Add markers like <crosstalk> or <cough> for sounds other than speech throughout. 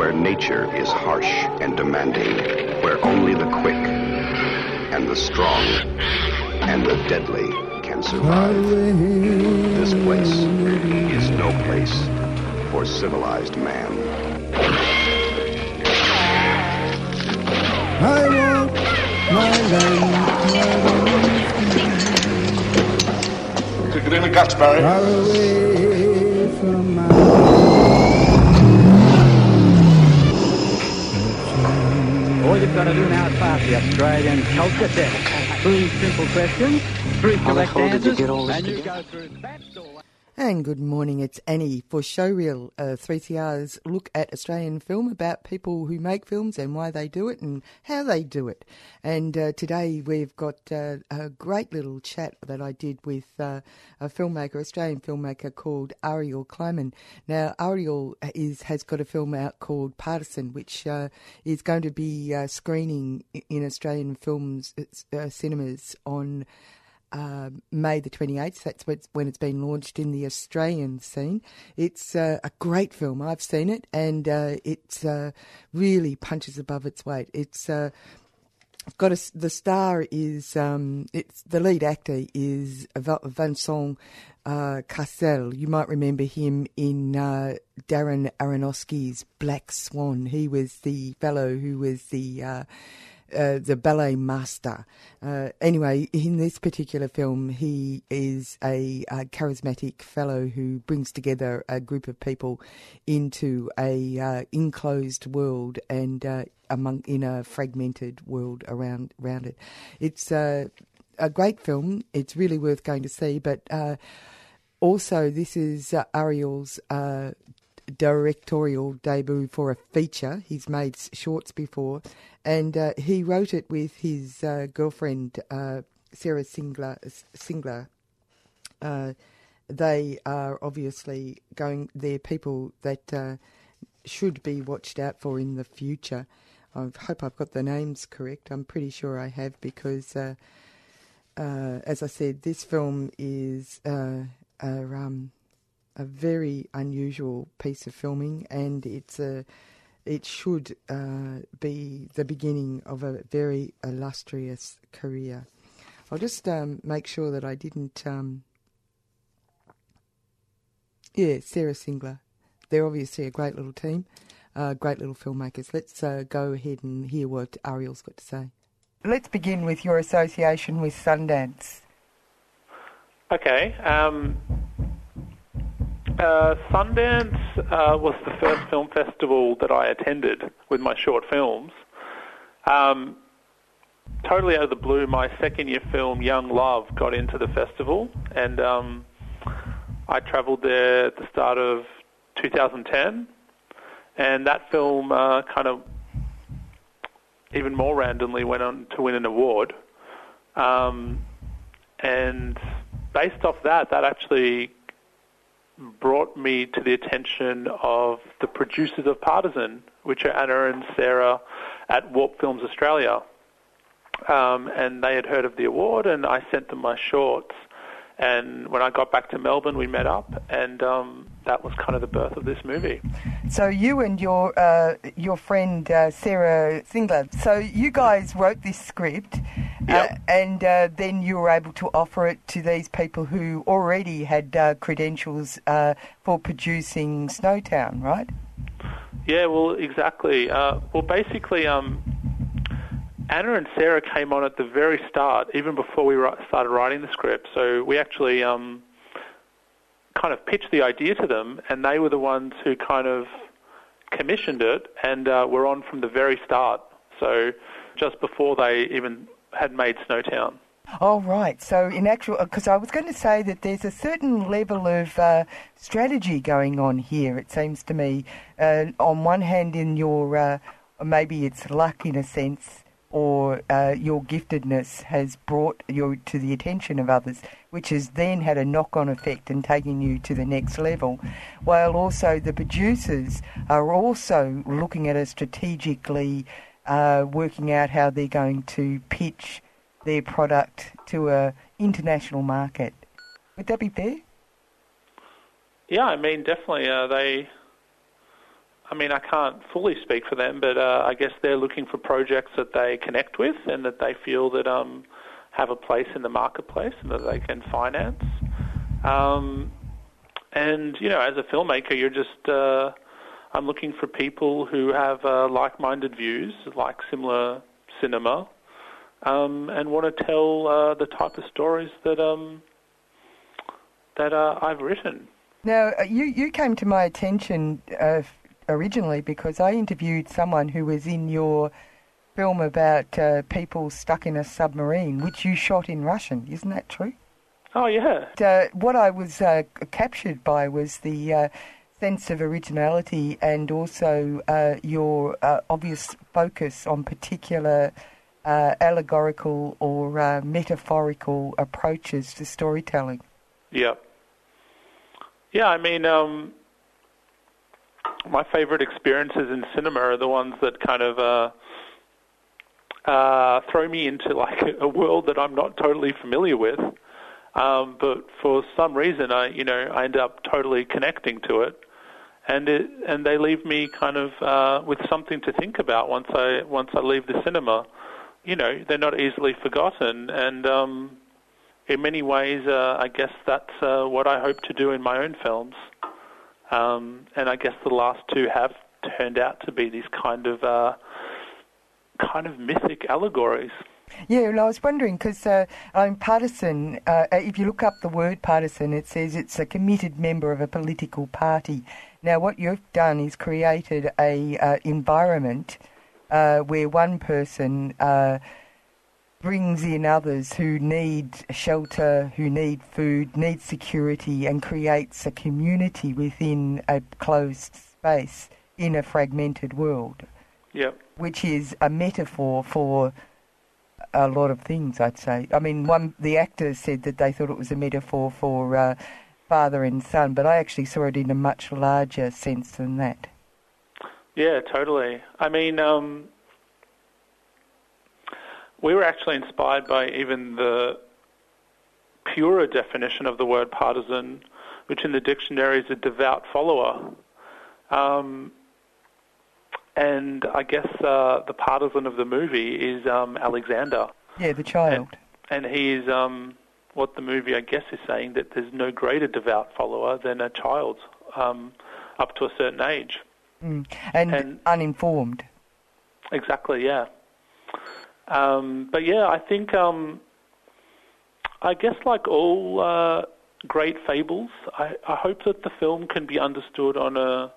where nature is harsh and demanding, where only the quick and the strong and the deadly can survive. This place is no place for civilized man. I want my land Took it in the guts, Barry. far away from my All you've got to do now is pass the Australian culture test. Three simple questions, three correct answers, get all this and you go through. And good morning, it's Annie for Showreel, uh, 3CR's look at Australian film about people who make films and why they do it and how they do it. And uh, today we've got uh, a great little chat that I did with uh, a filmmaker, Australian filmmaker called Ariel Kleiman. Now, Ariel is has got a film out called Partisan, which uh, is going to be uh, screening in Australian films uh, cinemas on uh, May the 28th. That's when it's been launched in the Australian scene. It's uh, a great film. I've seen it, and uh, it uh, really punches above its weight. It's uh, got a the star is um, it's the lead actor is Vincent uh, Cassel. You might remember him in uh, Darren Aronofsky's Black Swan. He was the fellow who was the uh, uh, the ballet master. Uh, anyway, in this particular film, he is a, uh charismatic fellow who brings together a group of people into a uh, enclosed world and uh, among in a fragmented world around around it. It's uh, a great film. It's really worth going to see, but. Also, this is uh, Ariel's uh, directorial debut for a feature. He's made shorts before, and uh, he wrote it with his uh, girlfriend uh, Sarah Cyngler. Cyngler. Uh, they are obviously going. They're people that uh, should be watched out for in the future. I hope I've got the names correct. I'm pretty sure I have because, uh, as I said, this film is a, um, a very unusual piece of filming, and it's a it should uh, be the beginning of a very illustrious career. I'll just um, make sure that I didn't. Um, yeah, Sarah Cyngler. They're obviously a great little team, uh, great little filmmakers. Let's uh, go ahead and hear what Ariel's got to say. Let's begin with your association with Sundance. Okay. Um, uh, Sundance uh, was the first film festival that I attended with my short films. Um, totally out of the blue, my second year film, Young Love, got into the festival, and um, I travelled there at the start of 2010. And that film uh, kind of even more randomly went on to win an award. Um, and based off that, that actually brought me to the attention of the producers of Partisan, which are Anna and Sarah at Warp Films Australia. Um, and they had heard of the award, and I sent them my shorts. And when I got back to Melbourne, we met up, and um, that was kind of the birth of this movie. So you and your uh, your friend uh, Sarah Cyngler, so you guys wrote this script, Yep. uh, and uh, then you were able to offer it to these people who already had uh, credentials uh, for producing Snowtown, right? Yeah, well, exactly. Uh, well, basically, um, Anna and Sarah came on at the very start, even before we started writing the script. So we actually um, kind of pitched the idea to them, and they were the ones who kind of commissioned it and uh, were on from the very start. So just before they even had made Snowtown. Oh, right. So, in actual, because I was going to say that there's a certain level of uh, strategy going on here, it seems to me. Uh, on one hand, in your, uh, maybe it's luck in a sense, or uh, your giftedness has brought you to the attention of others, which has then had a knock on effect and taken you to the next level. While also the producers are also looking at it strategically, uh, working out how they're going to pitch their product to a international market. Would that be fair? Yeah, I mean, definitely. Uh, they, I mean, I can't fully speak for them, but uh, I guess they're looking for projects that they connect with and that they feel that um, have a place in the marketplace and that they can finance. Um, and you know, as a filmmaker, you're just uh, I'm looking for people who have uh, like-minded views, like similar cinema, um, and want to tell uh, the type of stories that um, that uh, I've written. Now, uh, you, you came to my attention uh, originally because I interviewed someone who was in your film about uh, people stuck in a submarine, which you shot in Russian. Isn't that true? Oh, yeah. Uh, what I was uh, captured by was the uh, sense of originality and also your obvious focus on particular allegorical or metaphorical approaches to storytelling. Yeah. Yeah, I mean, um, my favorite experiences in cinema are the ones that kind of uh, uh, throw me into like a world that I'm not totally familiar with. Um, but for some reason, I you know I end up totally connecting to it, and it and they leave me kind of uh, with something to think about once I once I leave the cinema. You know, they're not easily forgotten, and um, in many ways, uh, I guess that's uh, what I hope to do in my own films. Um, and I guess the last two have turned out to be these kind of uh, kind of mythic allegories. Yeah, well, I was wondering because uh, I'm partisan. Uh, if you look up the word partisan, it says it's a committed member of a political party. Now, what you've done is created a uh, environment uh, where one person uh, brings in others who need shelter, who need food, need security, and creates a community within a closed space in a fragmented world. Yep. Which is a metaphor for a lot of things, I'd say. I mean, one the actors said that they thought it was a metaphor for uh, father and son, but I actually saw it in a much larger sense than that. Yeah, totally. I mean, um, we were actually inspired by even the purer definition of the word partisan, which in the dictionary is a devout follower. Um, and I guess uh, the partisan of the movie is um, Alexander. Yeah, the child. And, and he is um, what the movie, I guess, is saying that there's no greater devout follower than a child um, up to a certain age. Mm. And, and uninformed. Exactly, yeah. Um, but yeah, I think um, I guess like all uh, great fables, I, I, hope that the film can be understood on a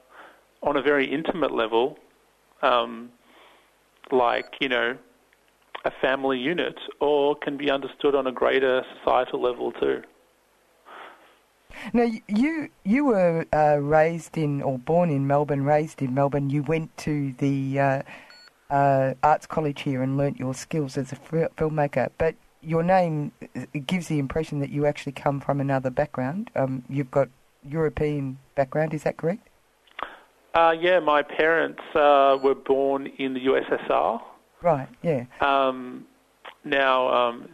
on a very intimate level, um, like you know a family unit, or can be understood on a greater societal level too. Now you you were uh, raised in or born in Melbourne, raised in Melbourne. You went to the uh, uh, arts college here and learnt your skills as a filmmaker, but your name gives the impression that you actually come from another background. Um, you've got European background, is that correct? Uh, yeah, my parents uh, were born in the USSR. Right, yeah. Um, now, um,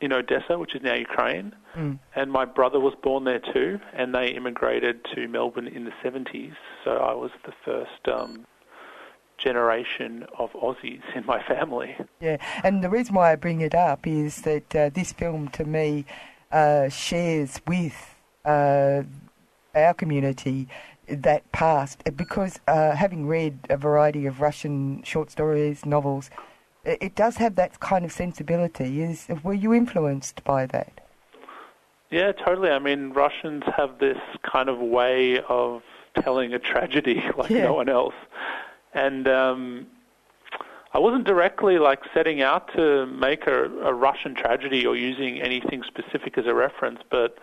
in Odessa, which is now Ukraine, mm. and my brother was born there too, and they immigrated to Melbourne in the 70s, so I was the first um, generation of Aussies in my family. Yeah, and the reason why I bring it up is that uh, this film, to me, uh, shares with uh, our community that past because uh, having read a variety of Russian short stories, novels, it does have that kind of sensibility. Is were you influenced by that? Yeah, totally. I mean, Russians have this kind of way of telling a tragedy <laughs> like yeah. no one else and um, I wasn't directly like setting out to make a, a, Russian tragedy or using anything specific as a reference, but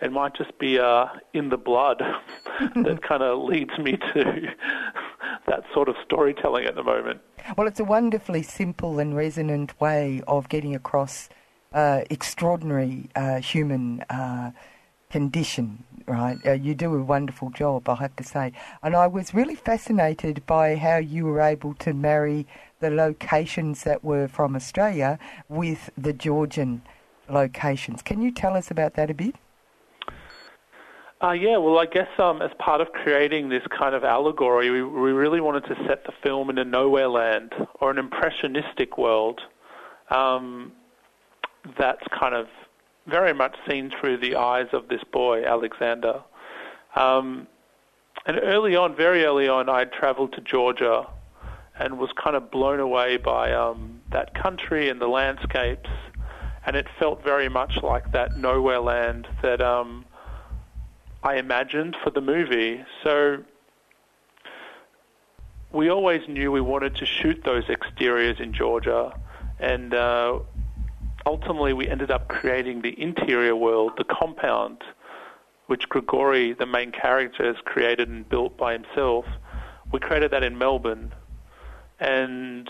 it might just be uh, in the blood <laughs> that <laughs> kind of leads me to <laughs> that sort of storytelling at the moment. Well, it's a wonderfully simple and resonant way of getting across uh, extraordinary uh, human uh, condition, right? Uh, you do a wonderful job, I have to say. And I was really fascinated by how you were able to marry the locations that were from Australia with the Georgian locations. Can you tell us about that a bit? Uh, yeah, well, I guess um, as part of creating this kind of allegory, we, we really wanted to set the film in a nowhere land or an impressionistic world um, that's kind of very much seen through the eyes of this boy, Alexander. Um, and early on, very early on, I travelled to Georgia and was kind of blown away by um, that country and the landscapes. And it felt very much like that nowhere land that um, I imagined for the movie. So we always knew we wanted to shoot those exteriors in Georgia, and uh, ultimately we ended up creating the interior world, the compound, which Grigori, the main character, has created and built by himself. We created that in Melbourne, and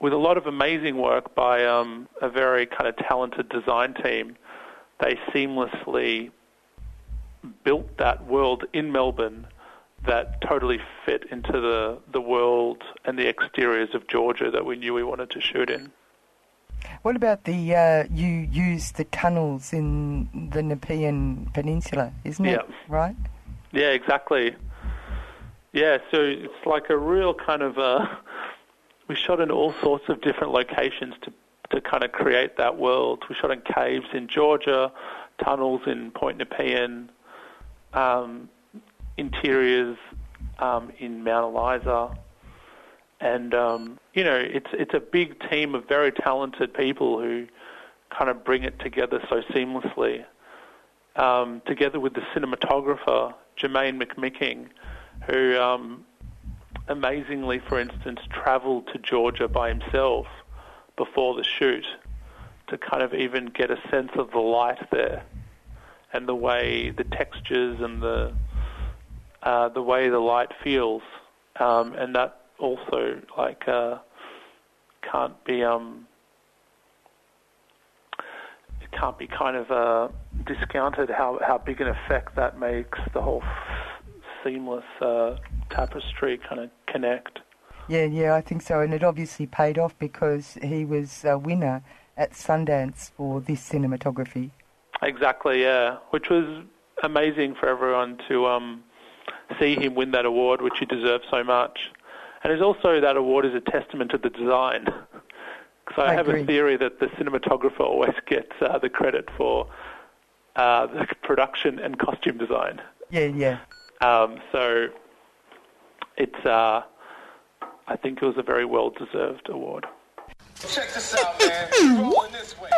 with a lot of amazing work by um, a very kind of talented design team, they seamlessly built that world in Melbourne that totally fit into the, the world and the exteriors of Georgia that we knew we wanted to shoot in. What about the uh, you use the tunnels in the Nepean Peninsula, isn't yeah. it? Right? Yeah, exactly. Yeah, so it's like a real kind of uh, we shot in all sorts of different locations to to kind of create that world. We shot in caves in Georgia, tunnels in Point Nepean, um, interiors um, in Mount Eliza, and um, you know it's it's a big team of very talented people who kind of bring it together so seamlessly. Um, together with the cinematographer Germain McMicking, who um, amazingly, for instance, travelled to Georgia by himself before the shoot to kind of even get a sense of the light there and the way the textures and the uh, the way the light feels, um, and that also like uh, can't be um, it can't be kind of uh, discounted how how big an effect that makes the whole seamless uh, tapestry kind of connect. Yeah, yeah, I think so, and it obviously paid off because he was a winner at Sundance for this cinematography. Exactly, yeah. Which was amazing for everyone to um, see him win that award, which he deserves so much. And it's also that award is a testament to the design. Because I, I have agree. a theory that the cinematographer always <laughs> gets uh, the credit for uh, the production and costume design. Yeah, yeah. Um, so it's, uh, I think it was a very well deserved award. Check this out, man. Rolling this way.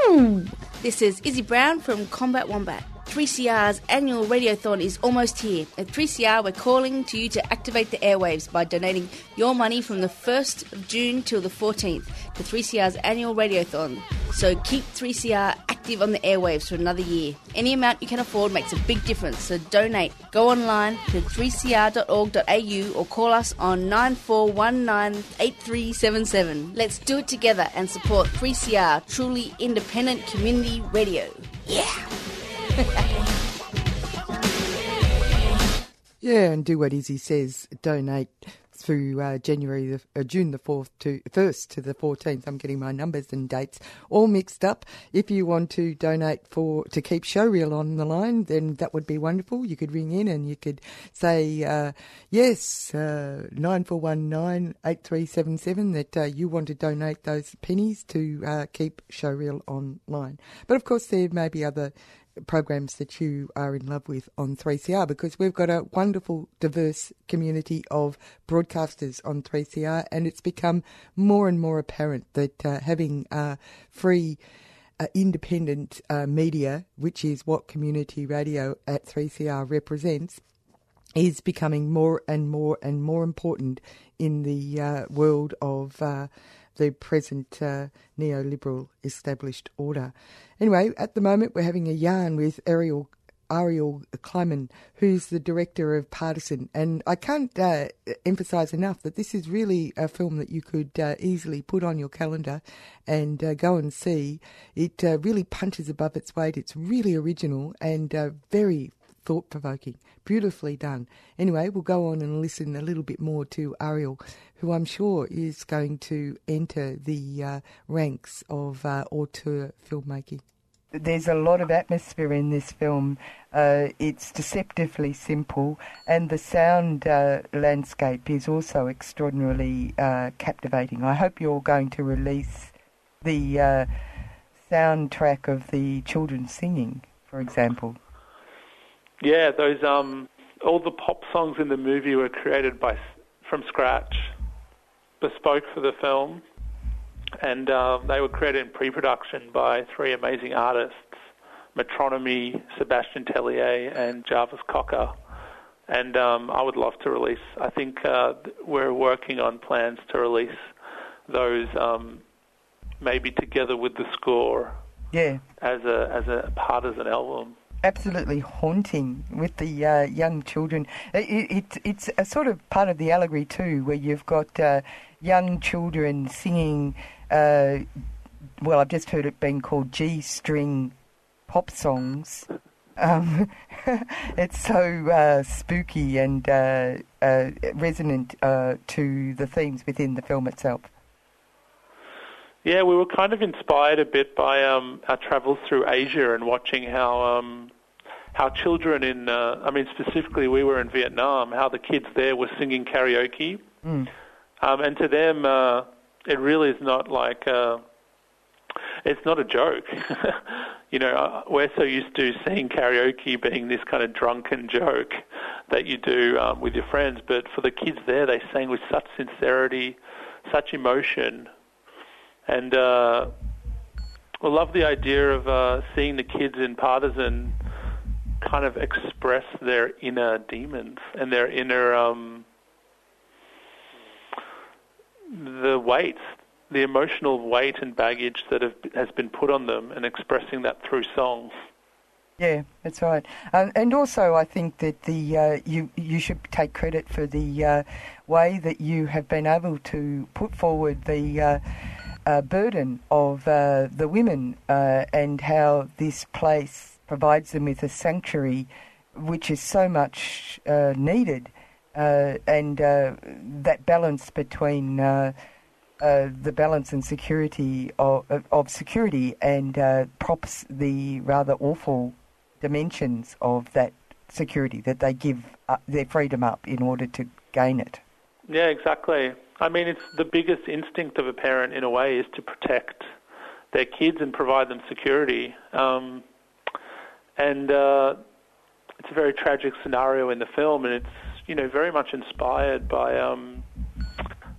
This is Izzy Brown from Combat Wombat. 3CR's annual radiothon is almost here. At 3CR, we're calling to you to activate the airwaves by donating your money from the 1st of June till the 14th to 3CR's annual radiothon. So keep 3CR active on the airwaves for another year. Any amount you can afford makes a big difference, so donate. Go online to 3cr.org.au or call us on 94198377. Let's do it together and support 3CR, truly independent community radio. Yeah! <laughs> Yeah, and do what Izzy says. Donate through uh, January, the, uh, June the fourth to first to the fourteenth. I'm getting my numbers and dates all mixed up. If you want to donate for to keep Showreel on the line, then that would be wonderful. You could ring in and you could say uh, yes, uh, that uh, you want to donate those pennies to uh, keep Showreel online. But of course, there may be other programs that you are in love with on 3CR because we've got a wonderful, diverse community of broadcasters on 3CR, and it's become more and more apparent that uh, having uh, free. Uh, independent uh, media, which is what community radio at 3CR represents, is becoming more and more and more important in the uh, world of uh, the present uh, neoliberal established order. Anyway, at the moment we're having a yarn with Ariel Ariel Kleiman, who's the director of Partisan. And I can't uh, emphasise enough that this is really a film that you could uh, easily put on your calendar and uh, go and see. It uh, really punches above its weight. It's really original and uh, very thought provoking. Beautifully done. Anyway, we'll go on and listen a little bit more to Ariel, who I'm sure is going to enter the uh, ranks of uh, auteur filmmaking. There's a lot of atmosphere in this film. Uh, it's deceptively simple, and the sound uh, landscape is also extraordinarily uh, captivating. I hope you're going to release the uh, soundtrack of the children singing, for example. Yeah, those um, all the pop songs in the movie were created by from scratch, bespoke for the film, and uh, they were created in pre-production by three amazing artists: Metronomy, Sebastian Tellier, and Jarvis Cocker. And um, I would love to release. I think uh, we're working on plans to release those um, maybe together with the score. Yeah. As a as a part as an album absolutely haunting with the uh, young children. It, it, it's a sort of part of the allegory too, where you've got uh, young children singing. Uh, well, I've just heard it being called G-string pop songs. Um, <laughs> it's so uh, spooky and uh, uh, resonant to the themes within the film itself. Yeah, we were kind of inspired a bit by um, our travels through Asia and watching how um, how children in, uh, I mean specifically we were in Vietnam, how the kids there were singing karaoke, mm. um, and to them uh, it really is not like uh, it's not a joke. <laughs> you know, uh, we're so used to seeing karaoke being this kind of drunken joke that you do um, with your friends, but for the kids there, they sang with such sincerity, such emotion and uh, I love the idea of uh, seeing the kids in Partisan kind of express their inner demons and their inner um, the weight, the emotional weight and baggage that have, has been put on them, and expressing that through songs. Yeah, that's right. Um, and also, I think that the uh, you you should take credit for the uh, way that you have been able to put forward the uh, uh, burden of uh, the women uh, and how this place provides them with a sanctuary which is so much uh, needed. Uh, and that balance between the balance and security of, of security and props the rather awful dimensions of that security that they give their freedom up in order to gain it. Yeah, exactly. I mean, it's the biggest instinct of a parent in a way is to protect their kids and provide them security. Um, and uh, it's a very tragic scenario in the film, and it's you know very much inspired by um,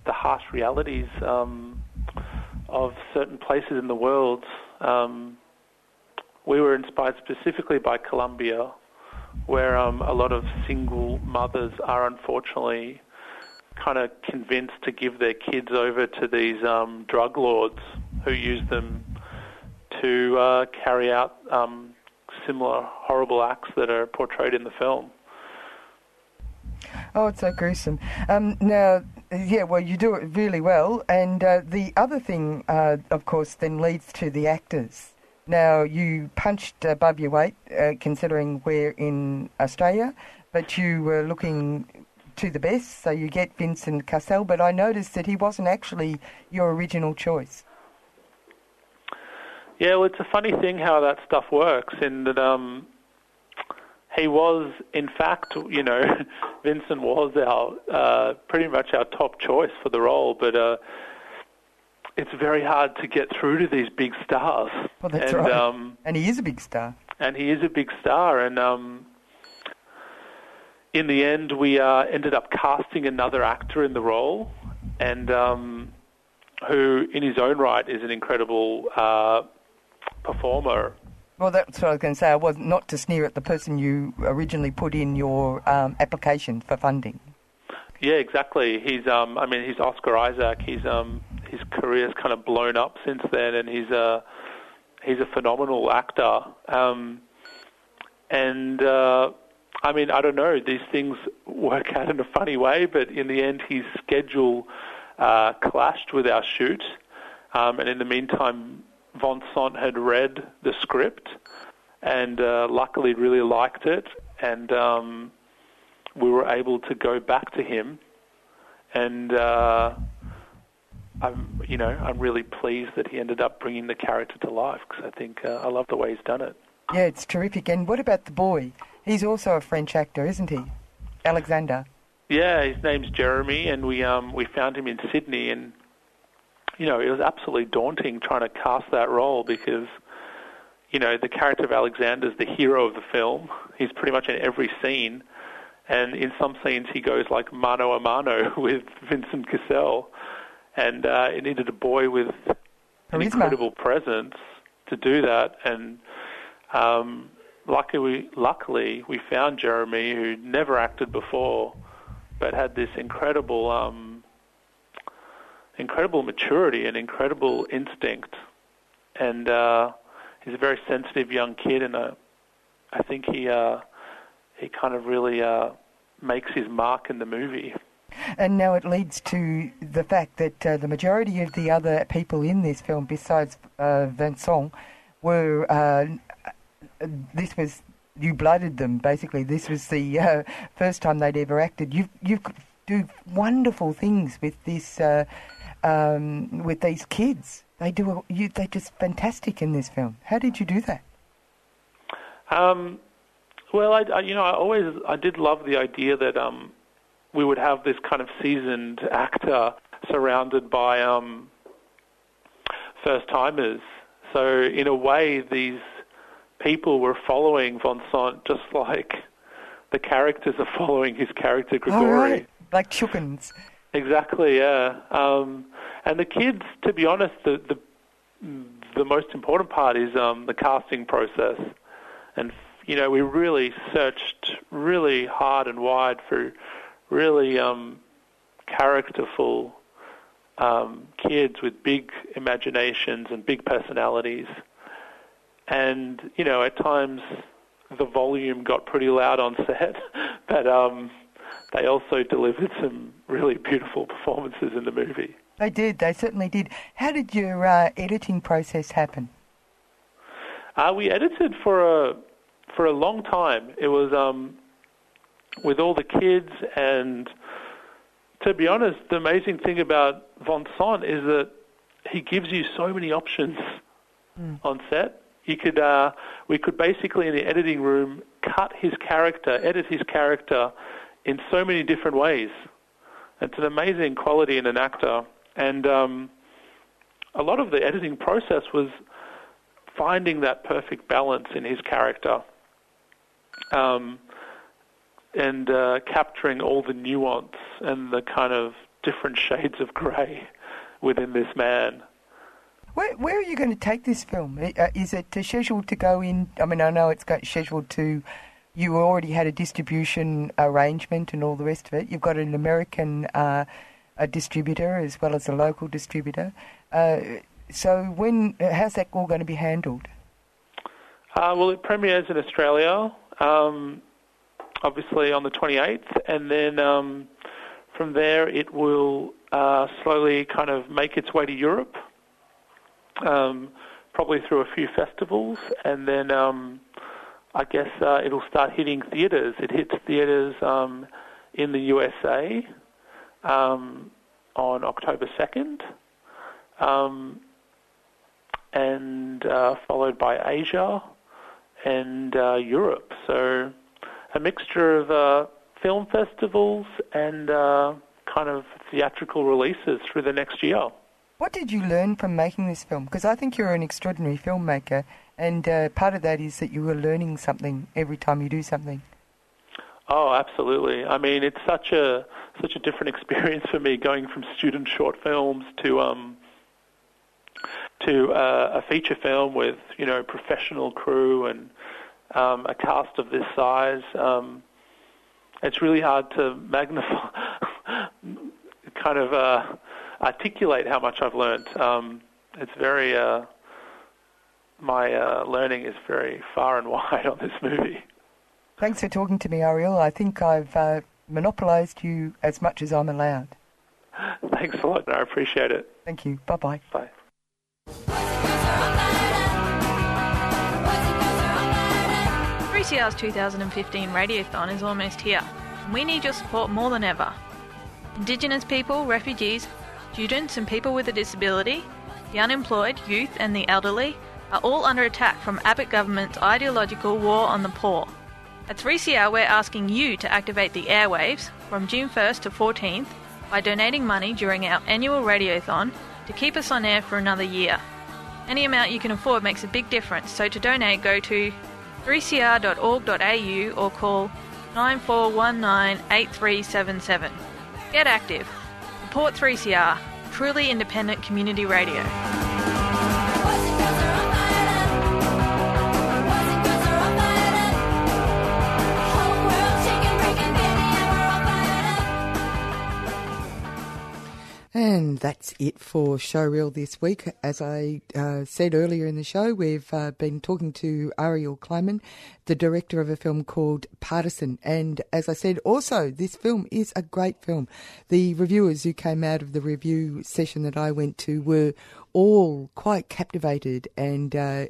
the harsh realities um, of certain places in the world. Um, we were inspired specifically by Colombia, where um, a lot of single mothers are unfortunately kind of convinced to give their kids over to these um, drug lords who use them to uh, carry out um, similar horrible acts that are portrayed in the film. Oh, it's so gruesome. Um, now, yeah, well, you do it really well. And uh, the other thing, uh, of course, then leads to the actors. Now, you punched above your weight, uh, considering we're in Australia, but you were looking to the best, so you get Vincent Cassel, but I noticed that he wasn't actually your original choice. Yeah, well, it's a funny thing how that stuff works, in that um, he was, in fact, you know, <laughs> Vincent was our uh, pretty much our top choice for the role, but uh, it's very hard to get through to these big stars. Well, that's and, right. Um, and he is a big star. And he is a big star, and um, in the end, we uh, ended up casting another actor in the role, and um, who, in his own right, is an incredible uh, performer. Well, that's what I was going to say. I was not to sneer at the person you originally put in your um, application for funding. Yeah, exactly. He's, um, I mean, he's Oscar Isaac. He's, um, his career's kind of blown up since then, and he's a, he's a phenomenal actor. Um, and uh, I mean, I don't know. These things work out in a funny way, but in the end, his schedule uh, clashed with our shoot. Um, and in the meantime, Von Sant had read the script and uh, luckily really liked it. And um, we were able to go back to him. And uh, I'm, you know, I'm really pleased that he ended up bringing the character to life because I think uh, I love the way he's done it. Yeah, it's terrific. And what about the boy? He's also a French actor, isn't he? Alexander. Yeah, his name's Jeremy, and we um we found him in Sydney, and you know it was absolutely daunting trying to cast that role because you know the character of Alexander is the hero of the film. He's pretty much in every scene, and in some scenes he goes like mano a mano <laughs> with Vincent Cassel, and uh, it needed a boy with an incredible presence to do that, and um, luckily, we, luckily we found Jeremy, who never acted before, but had this incredible, um, incredible maturity and incredible instinct, and uh, he's a very sensitive young kid, and uh, I think he uh, he kind of really uh, makes his mark in the movie. And now it leads to the fact that uh, the majority of the other people in this film, besides uh, Vincent, were. Uh, this was. You blooded them, basically. This was the uh, first time they'd ever acted. You you do wonderful things with this, uh, um, with these kids. They do. A, you, they're just fantastic in this film. How did you do that? Um, well, I, I, you know, I always I did love the idea that um, we would have this kind of seasoned actor surrounded by um, first timers. So in a way, these people were following Von Sant just like the characters are following his character All Grigori. right, like chickens. Exactly, yeah. Um, and the kids, to be honest, the the the most important part is um, the casting process. And you know, we really searched really hard and wide for really um, characterful um, kids with big imaginations and big personalities. And you know, at times the volume got pretty loud on set, <laughs> but um, they also delivered some really beautiful performances in the movie. They did. They certainly did. How did your uh, editing process happen? Uh, we edited for a for a long time. It was um, with all the kids, and to be honest, the amazing thing about Von Sant is that he gives you so many options on set. Could uh, we could basically in the editing room cut his character, edit his character in so many different ways. It's an amazing quality in an actor, and um, a lot of the editing process was finding that perfect balance in his character um, and uh, capturing all the nuance and the kind of different <laughs> shades of grey within this man. Where, where are you going to take this film? Uh, Is it uh, scheduled to go in? I mean, I know it's got scheduled to. You already had a distribution arrangement and all the rest of it. You've got an American uh, distributor as well as a local distributor. Uh, so when how's that all going to be handled? Uh, well, it premieres in Australia, um, obviously on the 28th, and then um, from there it will uh, slowly kind of make its way to Europe, um, probably through a few festivals, and then um, I guess uh, it'll start hitting theatres. It hits theatres um, in the USA um, on October 2nd. Um, and uh, followed by Asia and uh, Europe. So a mixture of uh, film festivals and uh, kind of theatrical releases through the next year. What did you learn from making this film? Because I think you're an extraordinary filmmaker, and uh, part of that is that you are learning something every time you do something. Oh, absolutely. I mean, it's such a such a different <laughs> experience for me going from student short films to um, to uh, a feature film with you know professional crew and um, a cast of this size. Um, it's really hard to magnify, <laughs> kind of uh, articulate how much I've learned. Um, it's very uh, my uh, learning is very far and <laughs> wide on this movie. Thanks for talking to me, Ariel. I think I've uh, monopolised you as much as I'm allowed. Thanks a lot. I appreciate it. Thank you. Bye bye. Bye. 3CR's 2015 Radiothon is almost here, we need your support more than ever. Indigenous people, refugees, students, and people with a disability, the unemployed, youth, and the elderly are all under attack from Abbott government's ideological war on the poor. At 3CR, we're asking you to activate the airwaves from June 1st to 14th by donating money during our annual radiothon to keep us on air for another year. Any amount you can afford makes a big difference, so to donate, go to 3cr.org.au or call 9419 8377. Get active. Support 3CR, truly independent community radio. And that's it for Showreel this week. As I uh, said earlier in the show, we've uh, been talking to Ariel Kleiman, the director of a film called Partisan. And as I said, also, this film is a great film. The reviewers who came out of the review session that I went to were all quite captivated and uh,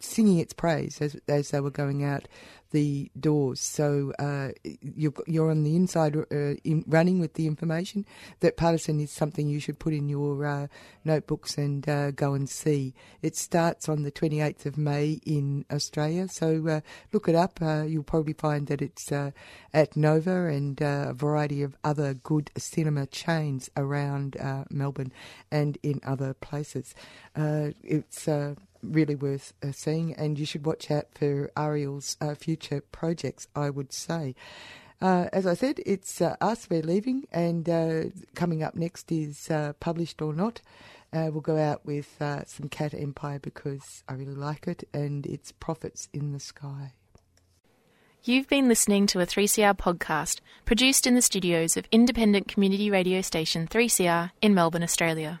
singing its praise as, as they were going out the doors. So uh, you're, you're on the inside uh, in running with the information that partisan is something you should put in your uh, notebooks and uh, go and see. It starts on the 28th of May in Australia, so uh, look it up. Uh, you'll probably find that it's at Nova and a variety of other good cinema chains around Melbourne and in other places. it's really worth uh, seeing, and you should watch out for Ariel's uh, future projects, I would say. Uh, as I said, it's uh, us, we're leaving, and uh, coming up next is uh, Published or Not. we'll go out with some Cat Empire because I really like it, and it's Prophets in the Sky. You've been listening to a 3CR podcast produced in the studios of independent community radio station 3CR in Melbourne, Australia.